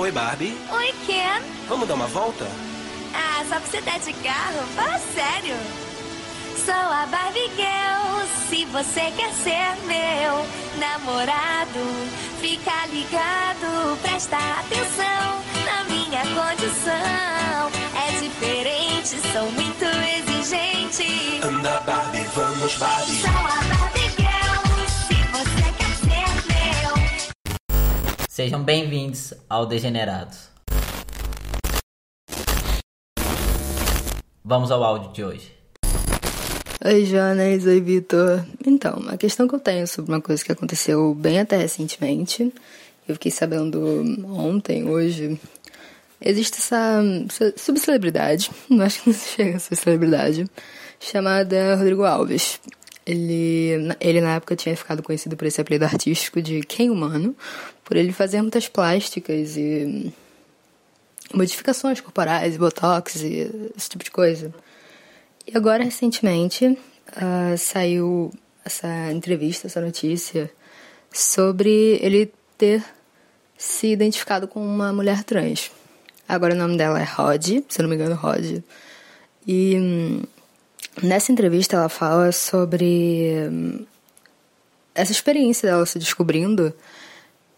Oi, Barbie. Oi, Ken. Vamos dar uma volta? Ah, só pra você dar de carro? Fala sério. Sou a Barbie Girl, se você quer ser meu namorado, fica ligado, presta atenção na minha condição. É diferente, sou muito exigente. Anda, Barbie, vamos, Barbie. Sou a Barbie Sejam bem-vindos ao Degenerados. Vamos ao áudio de hoje. Oi, Jonas. Oi, Vitor. Então, a questão que eu tenho sobre uma coisa que aconteceu bem até recentemente, eu fiquei sabendo ontem, hoje, existe essa subcelebridade, não acho que não chega a ser celebridade, chamada Rodrigo Alves. Ele, ele, na época, tinha ficado conhecido por esse apelido artístico de Quem Humano, por ele fazer muitas plásticas e modificações corporais, botox e esse tipo de coisa. E agora, recentemente, uh, saiu essa entrevista, essa notícia, sobre ele ter se identificado com uma mulher trans. Agora o nome dela é Rod, se não me engano, Rod. E hum, nessa entrevista ela fala sobre hum, essa experiência dela se descobrindo.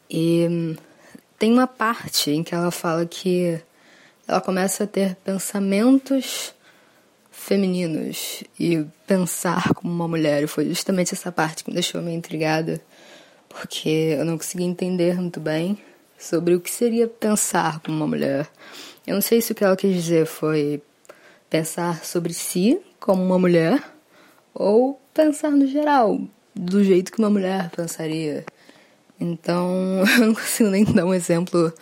E hum, tem uma parte em que ela fala que ela começa a ter pensamentos femininos e pensar como uma mulher. E foi justamente essa parte que me deixou meio intrigada, porque eu não conseguia entender muito bem sobre o que seria pensar como uma mulher. Eu não sei se o que ela quis dizer foi pensar sobre si como uma mulher ou pensar no geral, do jeito que uma mulher pensaria. Então, eu não consigo nem dar um exemplo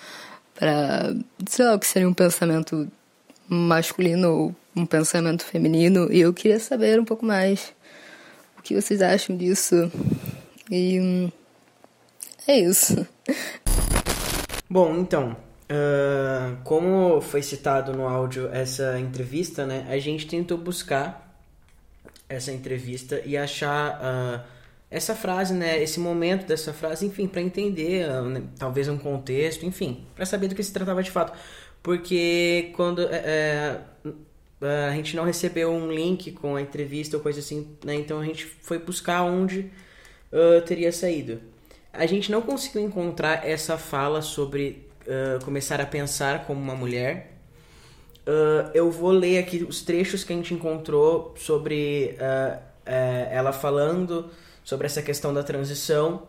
para, sei lá, o que seria um pensamento masculino ou um pensamento feminino e eu queria saber um pouco mais o que vocês acham disso. E hum, é isso. Bom, então, uh, como foi citado no áudio essa entrevista, né, a gente tentou buscar essa entrevista e achar uh, essa frase, né, esse momento dessa frase, enfim, para entender, uh, né, talvez um contexto, enfim, para saber do que se tratava de fato. Porque quando é, a gente não recebeu um link com a entrevista ou coisa assim, né? Então a gente foi buscar onde uh, teria saído. A gente não conseguiu encontrar essa fala sobre uh, começar a pensar como uma mulher. Uh, eu vou ler aqui os trechos que a gente encontrou sobre ela falando sobre essa questão da transição,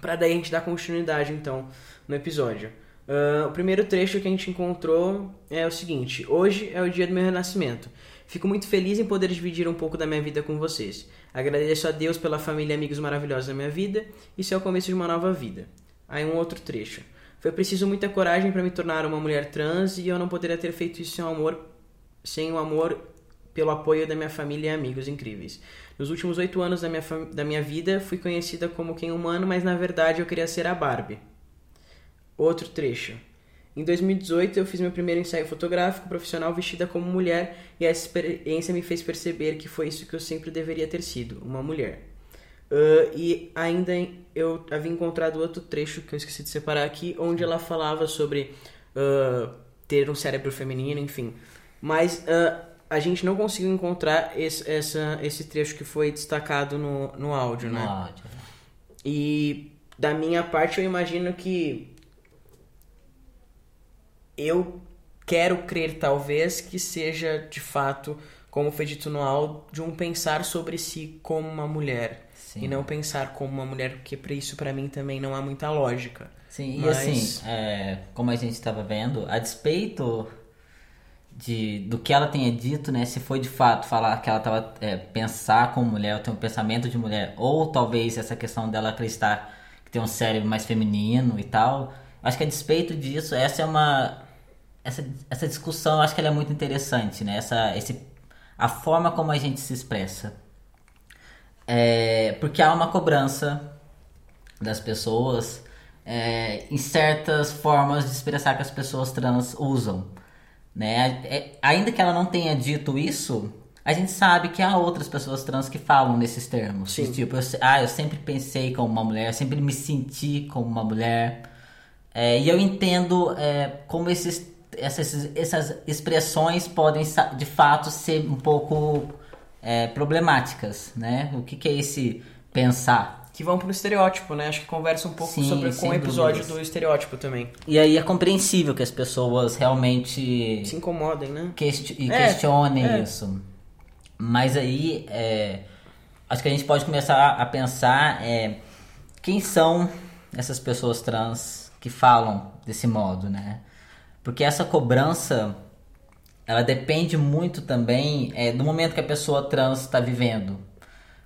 para daí a gente dar continuidade então no episódio. Uh, o primeiro trecho que a gente encontrou é o seguinte: Hoje é o dia do meu renascimento. Fico muito feliz em poder dividir um pouco da minha vida com vocês. Agradeço a Deus pela família e amigos maravilhosos da minha vida. Isso é o começo de uma nova vida. Aí um outro trecho. Foi preciso muita coragem para me tornar uma mulher trans e eu não poderia ter feito isso sem o amor, sem o amor pelo apoio da minha família e amigos incríveis. Nos últimos oito anos da minha, da minha vida, fui conhecida como quem humano, mas na verdade eu queria ser a Barbie. Outro trecho. Em 2018, eu fiz meu primeiro ensaio fotográfico profissional vestida como mulher e a experiência me fez perceber que foi isso que eu sempre deveria ter sido, uma mulher. Uh, e ainda eu havia encontrado outro trecho que eu esqueci de separar aqui, onde ela falava sobre uh, ter um cérebro feminino, enfim. Mas uh, a gente não conseguiu encontrar esse, essa, esse trecho que foi destacado no, no áudio, no né? Áudio. E da minha parte, eu imagino que eu quero crer, talvez, que seja de fato, como foi dito no áudio, um pensar sobre si como uma mulher. Sim. E não pensar como uma mulher, porque para isso para mim também não há muita lógica. Sim, Mas... e assim, é, como a gente estava vendo, a despeito de, do que ela tenha dito, né? Se foi de fato falar que ela estava é, pensar como mulher, ou ter um pensamento de mulher, ou talvez essa questão dela acreditar que tem um cérebro mais feminino e tal. Acho que a despeito disso, essa é uma essa, essa discussão, acho que ela é muito interessante, né? Essa, esse, a forma como a gente se expressa. É, porque há uma cobrança das pessoas é, em certas formas de expressar que as pessoas trans usam. Né? É, ainda que ela não tenha dito isso, a gente sabe que há outras pessoas trans que falam nesses termos. Sim. Tipo, eu, ah, eu sempre pensei como uma mulher, eu sempre me senti como uma mulher. É, e eu entendo é, como esses, essas, essas expressões podem de fato ser um pouco é, problemáticas, né? O que, que é esse pensar? Que vão pro estereótipo, né? Acho que conversa um pouco Sim, sobre, com o episódio dúvidas. do estereótipo também. E aí é compreensível que as pessoas realmente Se incomodem, né? questi- e É, questionem é. isso. Mas aí, é, acho que a gente pode começar a pensar é, quem são essas pessoas trans que falam desse modo, né? Porque essa cobrança, ela depende muito também é, do momento que a pessoa trans está vivendo.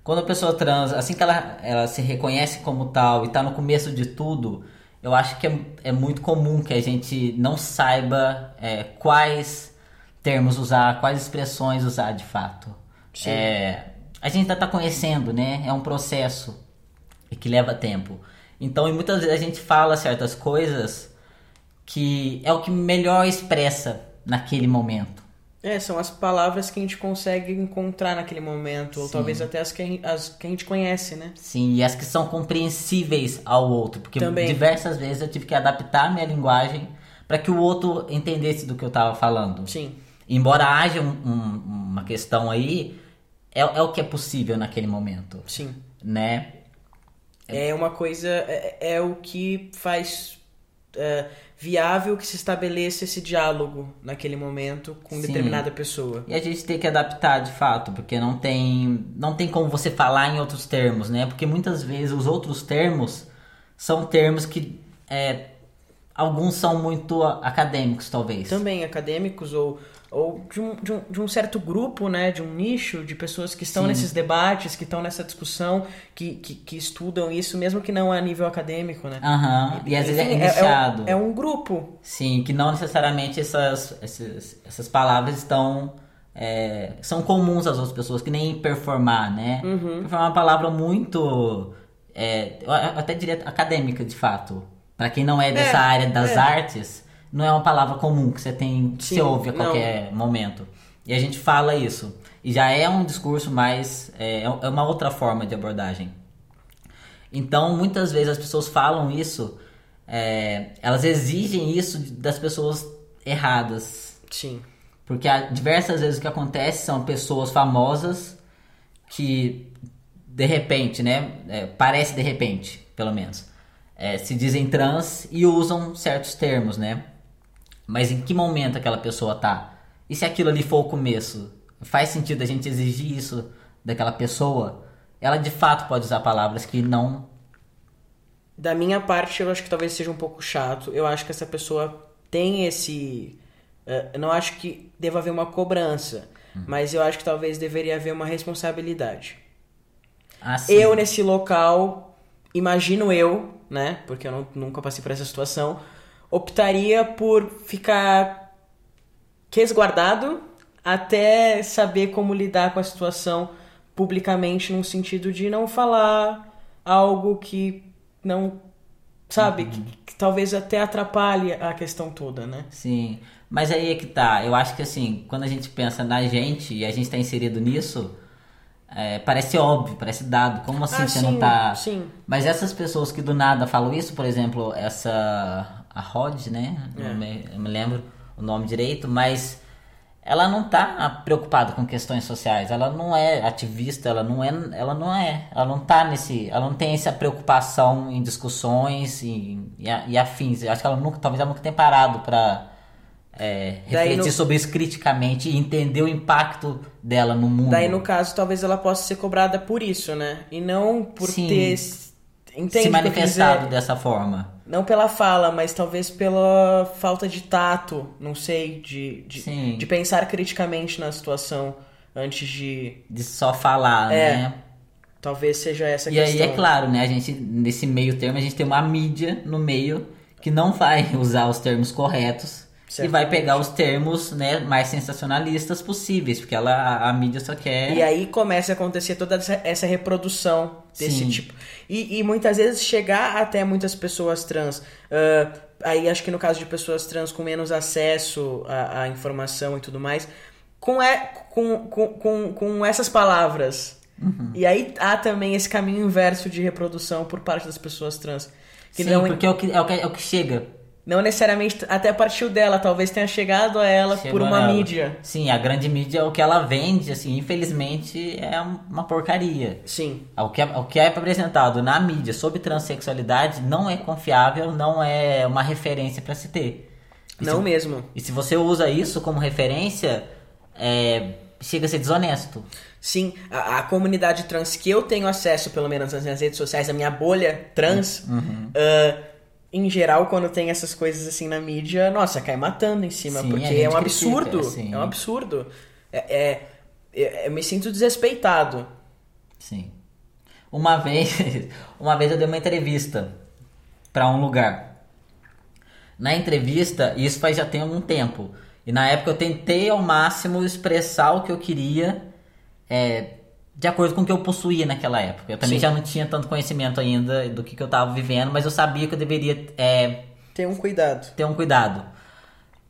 Quando a pessoa trans, assim que ela, ela se reconhece como tal e está no começo de tudo, eu acho que é, é muito comum que a gente não saiba é, quais termos usar, quais expressões usar de fato. É, a gente ainda está conhecendo, né? É um processo e que leva tempo. Então, e muitas vezes a gente fala certas coisas que é o que melhor expressa naquele momento. É, são as palavras que a gente consegue encontrar naquele momento, ou Sim. talvez até as que, a gente- as que a gente conhece, né? Sim, e as que são compreensíveis ao outro, porque Também. diversas vezes eu tive que adaptar a minha linguagem para que o outro entendesse do que eu estava falando. Sim. Embora haja um- um- uma questão aí, é, é o que é possível naquele momento, Sim. né? É uma coisa. É, é o que faz é, viável que se estabeleça esse diálogo naquele momento com Sim. determinada pessoa. E a gente tem que adaptar de fato, porque não tem, não tem como você falar em outros termos, né? Porque muitas vezes os outros termos são termos que é, alguns são muito acadêmicos, talvez. Também acadêmicos ou, ou de, um, de, um, de um certo grupo, né? De um nicho de pessoas que estão Sim. nesses debates, que estão nessa discussão, que, que, que estudam isso, mesmo que não a nível acadêmico, né? Aham, e às vezes é é, nichado. um, é um grupo. Sim, que não necessariamente essas, essas, essas palavras estão. é, são comuns às outras pessoas, que nem performar, né? Uhum. Performar é uma palavra muito. é, eu até diria acadêmica, de fato. Pra quem não é dessa É, área das é. artes, não é uma palavra comum que você tem, que Sim, você ouve a não. qualquer momento. E a gente fala isso. E já é um discurso mais. é, é uma outra forma de abordagem. Então, muitas vezes as pessoas falam isso, é, elas exigem isso das pessoas erradas. Sim. Porque há diversas vezes o que acontece são pessoas famosas que, de repente, né? é, parece de repente, pelo menos, é, se dizem trans e usam certos termos, né? Mas em que momento aquela pessoa tá? E se aquilo ali for o começo? Faz sentido a gente exigir isso daquela pessoa? Ela de fato pode usar palavras que não. Da minha parte, eu acho que talvez seja um pouco chato. Eu acho que essa pessoa tem esse. eh, eu não acho que deva haver uma cobrança, mas eu acho que talvez deveria haver uma responsabilidade. Assim, Eu, nesse local, imagino eu, né? Porque eu não- nunca passei por essa situação, optaria por ficar resguardado até saber como lidar com a situação publicamente, num sentido de não falar algo que não. Sabe? Que, que talvez até atrapalhe a questão toda, né? Sim, mas aí é que tá. Eu acho que assim, quando a gente pensa na gente e a gente tá inserido nisso, é, parece óbvio, parece dado. Como assim Ah, você sim, não tá. sim. Mas essas pessoas que do nada falam isso, por exemplo, essa. A Rod, né? É. Não me, eu me lembro o nome direito, mas ela não tá preocupada com questões sociais. Ela não é ativista, ela não é. Ela não é. Ela não tá nesse. Ela não tem essa preocupação em discussões e, e, e afins. Eu acho que ela nunca. Talvez ela nunca tenha parado pra. é, refletir no- sobre isso criticamente e entender o impacto dela no mundo. Daí, no caso, talvez ela possa ser cobrada por isso, né? E não por Sim. ter. Entende se manifestado dessa forma. Não pela fala, mas talvez pela falta de tato, não sei, de, de, de pensar criticamente na situação antes de. De só falar, É, né? Talvez seja essa a E questão. aí é claro, né? A gente, nesse meio termo, a gente tem uma mídia no meio que não vai usar os termos corretos e Certamente. vai pegar os termos né, mais sensacionalistas possíveis, porque ela, a, a mídia só quer. E aí começa a acontecer toda essa, essa reprodução desse Sim. tipo. E, e muitas vezes chegar até muitas pessoas trans. ah, aí acho que no caso de pessoas trans com menos acesso à, à informação e tudo mais, com, é, com, com, com, com essas palavras. Uhum. E aí há também esse caminho inverso de reprodução por parte das pessoas trans. Que Sim, não porque é o que, é, o que, é o que chega. Não necessariamente até partiu dela, talvez tenha chegado a ela Chegou por uma nela. mídia. Sim, a grande mídia, o que ela vende, assim, infelizmente é uma porcaria. Sim. O que, é, o que é apresentado na mídia sobre transexualidade não é confiável, não é uma referência para se ter. E Não se, mesmo. E se você usa isso como referência, é, chega a ser desonesto. Sim, a, a comunidade trans que eu tenho acesso, pelo menos nas minhas redes sociais, a minha bolha trans, Uhum. ah, em geral, quando tem essas coisas assim na mídia, nossa, cai matando em cima, Sim, porque gente é um absurdo. É um absurdo. É, é- é- eu me sinto desrespeitado. Sim. Uma vez, uma vez eu dei uma entrevista para um lugar. Na entrevista, isso faz já tem algum tempo. E na época eu tentei ao máximo expressar o que eu queria é, de acordo com o que eu possuía naquela época. Eu também Sim. já não tinha tanto conhecimento ainda do que, que eu estava vivendo, mas eu sabia que eu deveria é, Tenha um cuidado. ter um cuidado.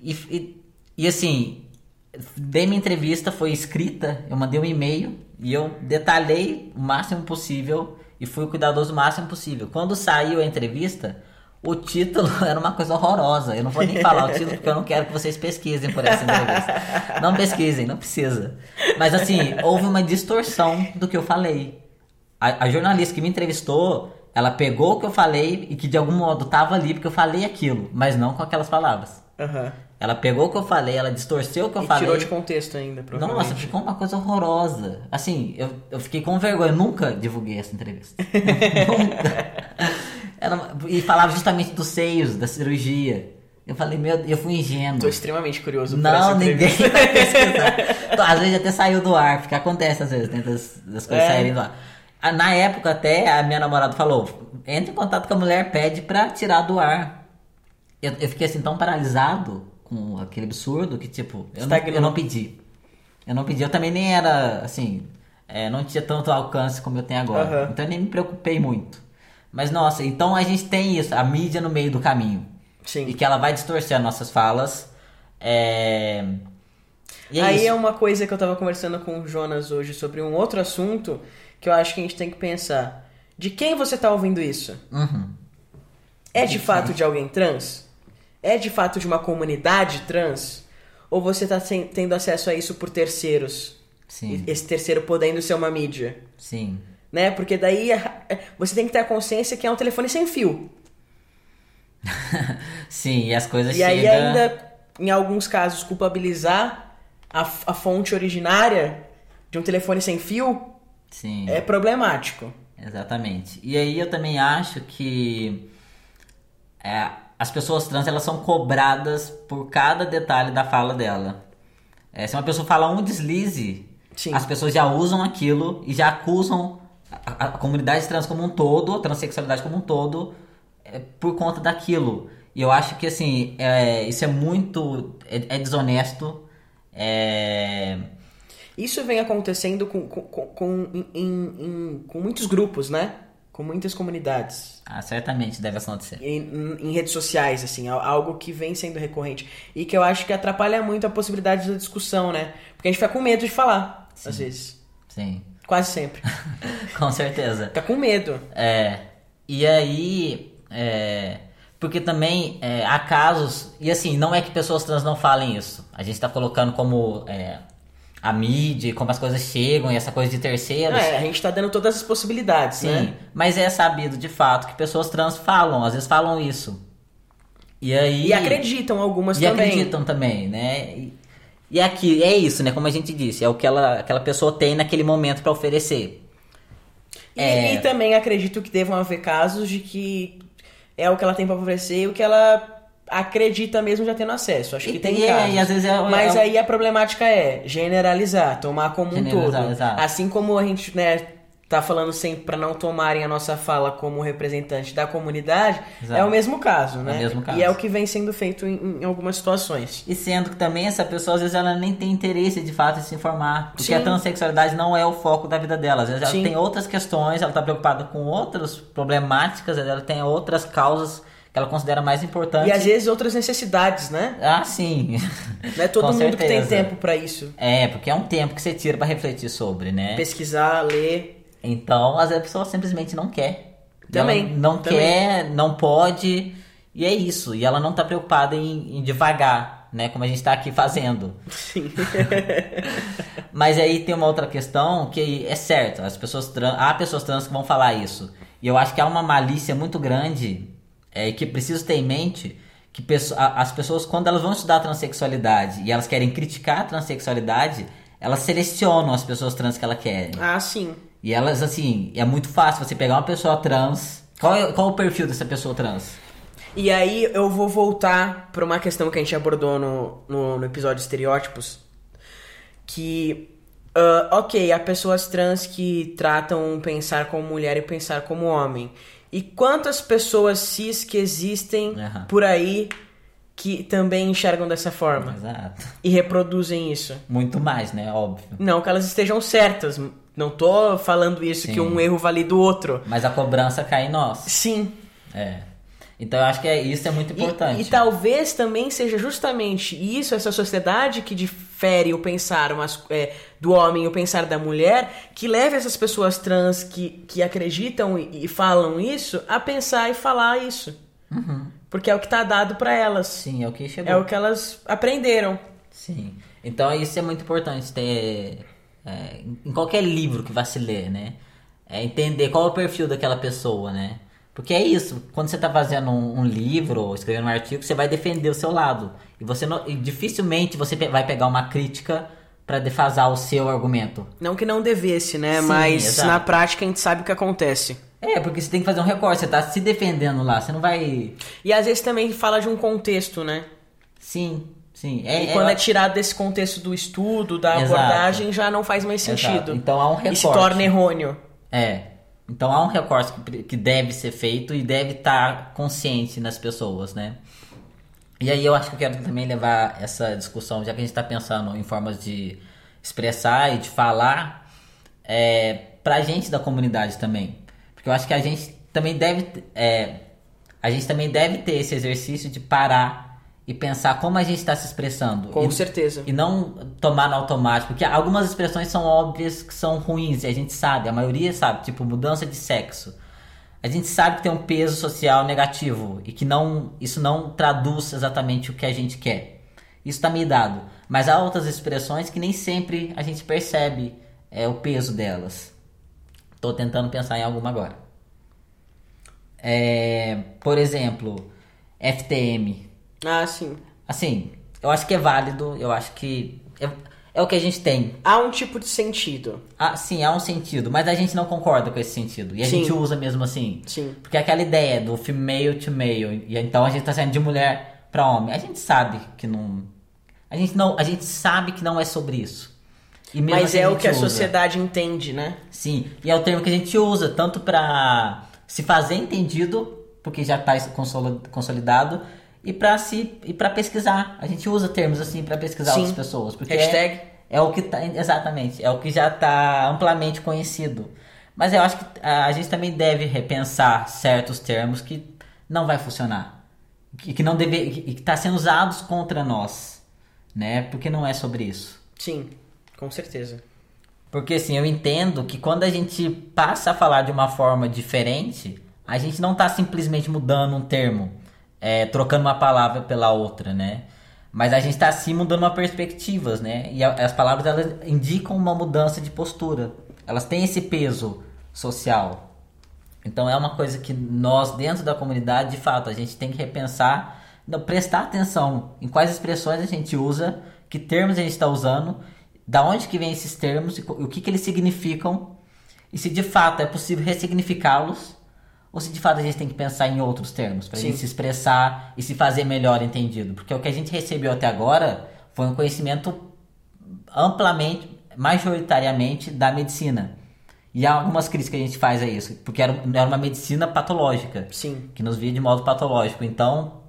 E, e, e, assim, dei minha entrevista, foi escrita, eu mandei um e-mail e eu detalhei o máximo possível e fui cuidadoso o máximo possível. Quando saiu a entrevista, o título era uma coisa horrorosa. Eu não vou nem falar o título porque eu não quero que vocês pesquisem por essa entrevista. Não pesquisem, não precisa. Mas assim, houve uma distorção do que eu falei. A, a jornalista que me entrevistou, ela pegou o que eu falei e que de algum modo tava ali porque eu falei aquilo, mas não com aquelas palavras. Aham. Ela pegou o que eu falei, ela distorceu o que eu E falei. tirou de contexto ainda, provavelmente. Nossa, ficou uma coisa horrorosa. Assim, eu, eu fiquei com vergonha. Eu nunca divulguei essa entrevista. nunca. Uma- e falava justamente dos seios, da cirurgia. Eu falei, meu, eu fui ingênuo. Tô extremamente curioso por Não, ninguém vai pesquisar. Então, às vezes até saiu do ar, porque acontece às vezes, dentro das, das coisas É. saírem do ar. Ah, Na época até a minha namorada falou, entre em contato com a mulher, pede pra tirar do ar. Eu, eu fiquei assim tão paralisado com aquele absurdo que tipo, eu não, eu não pedi. Eu não pedi, eu também nem era assim, é, não tinha tanto alcance como eu tenho agora. Aham. Então eu nem me preocupei muito. Mas nossa, então a gente tem isso, a mídia no meio do caminho. Sim. E que ela vai distorcer as nossas falas. É... E é Aí isso. é uma coisa que eu tava conversando com o Jonas hoje sobre um outro assunto que eu acho que a gente tem que pensar. De quem você tá ouvindo isso? Uhum. É de fato de alguém trans? É de fato de uma comunidade trans? Ou você tá tendo acesso a isso por terceiros? Sim, Esse terceiro podendo ser uma mídia? sim. Né? Porque daí é- é- você tem que ter a consciência que é um telefone sem fio. Sim, e as coisas E aí chegam... ainda, em alguns casos, culpabilizar a, a fonte originária de um telefone sem fio Sim, é problemático. exatamente. E aí eu também acho que é, as pessoas trans elas são cobradas por cada detalhe da fala dela. É, se uma pessoa fala um deslize, Sim. as pessoas já usam aquilo e já acusam a, a- comunidade trans como um todo, a transexualidade como um todo, é, por conta daquilo. E eu acho que assim, é, isso é muito. é, é desonesto. É, Isso vem acontecendo com, com, com, em- em- com muitos grupos, né? Com muitas comunidades. ah, certamente deve acontecer. Em, em redes sociais, assim, al- algo que vem sendo recorrente. E que eu acho que atrapalha muito a possibilidade da discussão, né? Porque a gente fica com medo de falar, às vezes. Sim, Quase sempre. com certeza. Fica com medo. É, e aí, é, porque também é, há casos, e assim, não é que pessoas trans não falem isso. A gente tá colocando como é, a mídia, como as coisas chegam e essa coisa de terceiros. É, a gente tá dando todas as possibilidades, Sim, né? mas é sabido de fato que pessoas trans falam, às vezes falam isso. E aí. E acreditam algumas E também. acreditam também, né? E, e aqui, é isso, né? Como a gente disse, é o que ela, aquela pessoa tem naquele momento pra oferecer. E, É. e também acredito que devam haver casos de que é o que ela tem pra oferecer e o que ela acredita mesmo já tendo acesso. Acho que E- tem e- casos. e às vezes é- Mas é- aí a problemática é generalizar, tomar como um todo. exato. Assim como a gente, né, tá falando sempre pra não tomarem a nossa fala como representante da comunidade, Exato. é o mesmo caso, né? É o mesmo caso. E é o que vem sendo feito em, em algumas situações. E sendo que também essa pessoa, às vezes, ela nem tem interesse de fato em se informar. Porque Sim. a transexualidade não é o foco da vida dela. Às vezes ela Sim. tem outras questões, ela tá preocupada com outras problemáticas, ela tem outras causas que ela considera mais importantes. E às vezes outras necessidades, né? Ah, sim. Não é todo mundo que tem certeza. tempo pra isso. É, porque é um tempo que você tira pra refletir sobre, né? Pesquisar, ler. Então, às vezes a pessoa simplesmente não quer. Também, Não, não também. quer, não pode. E é isso. E ela não tá preocupada em, em devagar, né? Como a gente tá aqui fazendo. Sim. Mas aí tem uma outra questão que é certo, as pessoas trans, há pessoas trans que vão falar isso. E eu acho que há uma malícia muito grande é, que preciso ter em mente que as pessoas, quando elas vão estudar transexualidade e elas querem criticar a transexualidade, elas selecionam as pessoas trans que elas querem. ah, sim. E elas, assim, é muito fácil você pegar uma pessoa trans. Qual é, qual é o perfil dessa pessoa trans? E aí eu vou voltar pra uma questão que a gente abordou no, no, no episódio estereótipos. Que, ah, ok, há pessoas trans que tratam pensar como mulher e pensar como homem. E quantas pessoas cis que existem Aham. por aí que também enxergam dessa forma Exato. e reproduzem isso? Muito mais, né? Óbvio. Não que elas estejam certas. Não tô falando isso que Sim. um erro valida o outro. Mas a cobrança cai em nós. Sim, É. Então eu acho que é, isso é muito E- importante. E, talvez também seja justamente isso, essa sociedade que difere o pensar mas- é, do homem e o pensar da mulher, que leva essas pessoas trans que, que acreditam e, e falam isso a pensar e falar isso. Porque é o que tá dado pra elas. Sim, é o que chegou. É o que elas aprenderam. Sim. Então isso é muito importante ter é, em qualquer livro que vá se ler, né? É entender qual é o perfil daquela pessoa, né? Porque é isso, quando você está fazendo um, um livro ou escrevendo um artigo, você vai defender o seu lado. E você não, e dificilmente você pe- vai pegar uma crítica para defasar o seu argumento. Não que não devesse, né? Sim, Mas exato. na prática a gente sabe o que acontece. É, porque você tem que fazer um recorte, você tá se defendendo lá, você não vai. E às vezes também fala de um contexto, né? Sim, sim. É, e quando é- é tirado desse contexto do estudo, da Exato. abordagem, já não faz mais Exato. sentido. Então há um E se recorte. torna errôneo. É. Então há um recorte que, deve ser feito e deve estar consciente nas pessoas, né? E aí eu acho que eu quero também levar essa discussão, já que a gente está pensando em formas de expressar e de falar, é, pra gente da comunidade também. Porque eu acho que a gente também deve. é, a gente também deve ter esse exercício de parar e pensar como a gente está se expressando. Com E- certeza. e não tomar no automático, porque algumas expressões são óbvias que são ruins, e a gente sabe, a maioria sabe, tipo mudança de sexo. A gente sabe que tem um peso social negativo e que não isso não traduz exatamente o que a gente quer. Isso tá meio dado. Mas há outras expressões que nem sempre a gente percebe é, o peso delas. Tô tentando pensar em alguma agora. É, por exemplo, FTM. Ah, sim. Assim, eu acho que é válido, eu acho que é, é o que a gente tem. Há um tipo de sentido. Ah, sim, há um sentido, mas a gente não concorda com esse sentido. E a Sim. gente usa mesmo assim. Sim. Porque é aquela ideia do female to male, e então a gente tá saindo de mulher pra homem. A gente sabe que não. A gente não, a gente sabe que não é sobre isso. Mas assim é o que a usa. sociedade entende, né? Sim, e é o termo que a gente usa tanto pra se fazer entendido, porque já tá consoli- consolidado, e pra se e para pesquisar. A gente usa termos assim pra pesquisar Sim. outras pessoas, porque Hashtag. é, é o que tá exatamente, é o que já tá amplamente conhecido. Mas eu acho que a, gente também deve repensar certos termos que não vai funcionar. Que, que não deve e que tá sendo usados contra nós, né? Porque não é sobre isso. Sim, com certeza. Porque assim, eu entendo que quando a gente passa a falar de uma forma diferente, a gente não tá simplesmente mudando um termo, é, trocando uma palavra pela outra, né? Mas a gente tá sim mudando uma perspectivas, né? E a- as palavras elas indicam uma mudança de postura. Elas têm esse peso social. Então é uma coisa que nós dentro da comunidade, de fato, a gente tem que repensar, prestar atenção em quais expressões a gente usa, que termos a gente está usando, da onde que vem esses termos o que que eles significam e se de fato é possível ressignificá-los ou se de fato a gente tem que pensar em outros termos para gente se expressar e se fazer melhor entendido, porque o que a gente recebeu até agora foi um conhecimento amplamente, majoritariamente da medicina. E há algumas críticas que a gente faz a isso, porque era, era uma medicina patológica, Sim. que nos via de modo patológico. Então,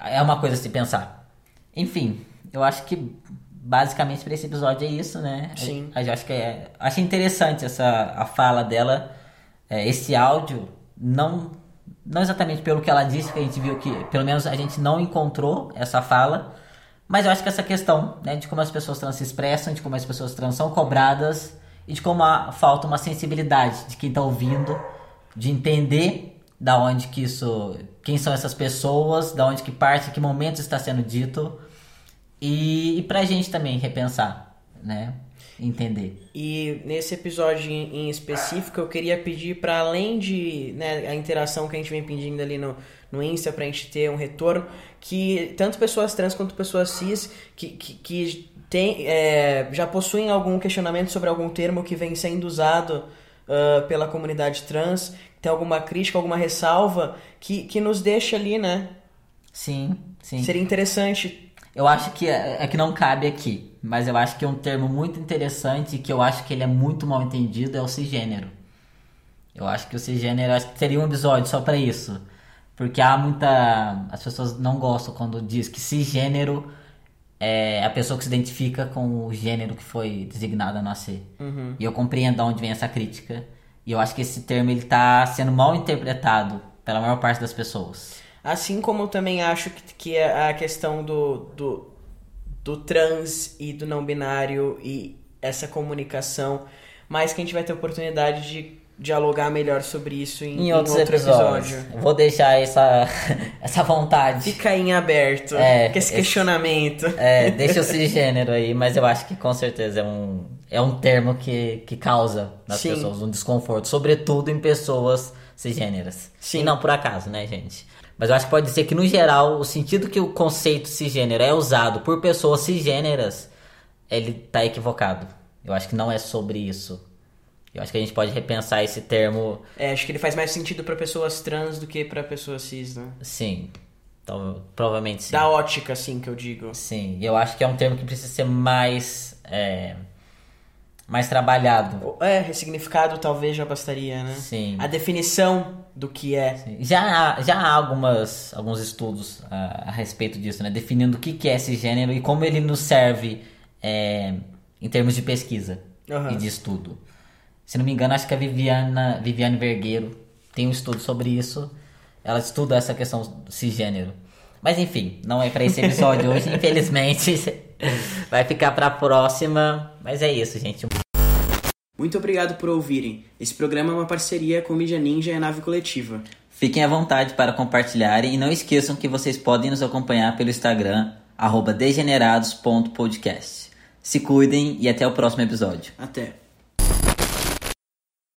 é uma coisa a se pensar. Enfim, eu acho que basicamente para esse episódio é isso, né? Sim. Eu, eu acho que é, achei interessante essa a fala dela, é, esse áudio, não não exatamente pelo que ela disse, que a gente viu que pelo menos a gente não encontrou essa fala, mas eu acho que essa questão, né, de como as pessoas trans se expressam, de como as pessoas trans são cobradas e de como há- falta uma sensibilidade de quem está ouvindo, de entender da onde que isso quem são essas pessoas, da onde que parte, que momento está sendo dito. E, e pra gente também repensar, né? Entender. E nesse episódio em, específico, eu queria pedir para além de né, a interação que a gente vem pedindo ali no, no Insta pra gente ter um retorno, que tanto pessoas trans quanto pessoas cis que, que, que tem, é, já possuem algum questionamento sobre algum termo que vem sendo usado uh, pela comunidade trans, tem alguma crítica, alguma ressalva, que, que nos deixa ali, né? Sim, sim. Seria interessante Eu acho que é, é que não cabe aqui, mas eu acho que é um termo muito interessante e que eu acho que ele é muito mal entendido é o cisgênero. Eu acho que o cisgênero acho que seria um episódio só pra isso. Porque há muita. As pessoas não gostam quando diz que cisgênero é a pessoa que se identifica com o gênero que foi designado a nascer. E eu compreendo de onde vem essa crítica. E eu acho que esse termo ele tá sendo mal interpretado pela maior parte das pessoas. Assim como eu também acho que, que a questão do, do, do trans e do não binário e essa comunicação, mas que a gente vai ter oportunidade de dialogar melhor sobre isso em, Em em outros outro episódios. episódio. Vou deixar essa, essa vontade. Fica em aberto, É, com esse esse- questionamento. É, deixa o cisgênero aí, mas eu acho que com certeza é um, é um termo que, que causa nas Sim. pessoas um desconforto, sobretudo em pessoas cisgêneras. Sim. E não por acaso, né, gente? Mas eu acho que pode dizer que, no geral, o sentido que o conceito cisgênero é usado por pessoas cisgêneras, ele tá equivocado. Eu acho que não é sobre isso. Eu acho que a gente pode repensar esse termo, É, acho que ele faz mais sentido pra pessoas trans do que pra pessoas cis, né? sim. Então, provavelmente sim. Da ótica, assim, que eu digo. Sim, e eu acho que é um termo que precisa ser mais. é, mais trabalhado. É, ressignificado talvez já bastaria, né? Sim. A definição do que é. Já, há- já há algumas, alguns estudos a, a respeito disso, né? Definindo o que, que é esse gênero e como ele nos serve é, em termos de pesquisa Aham. e de estudo. Se não me engano, acho que a Viviana, Viviane Vergueiro tem um estudo sobre isso. Ela estuda essa questão do cisgênero. Mas enfim, não é para esse episódio hoje, infelizmente. Vai ficar pra próxima. Mas é isso, gente. Muito obrigado por ouvirem. Esse programa é uma parceria com Mídia Ninja e a Nave Coletiva. Fiquem à vontade para compartilharem e não esqueçam que vocês podem nos acompanhar pelo Instagram, degenerados.podcast. Se cuidem e até o próximo episódio. Até.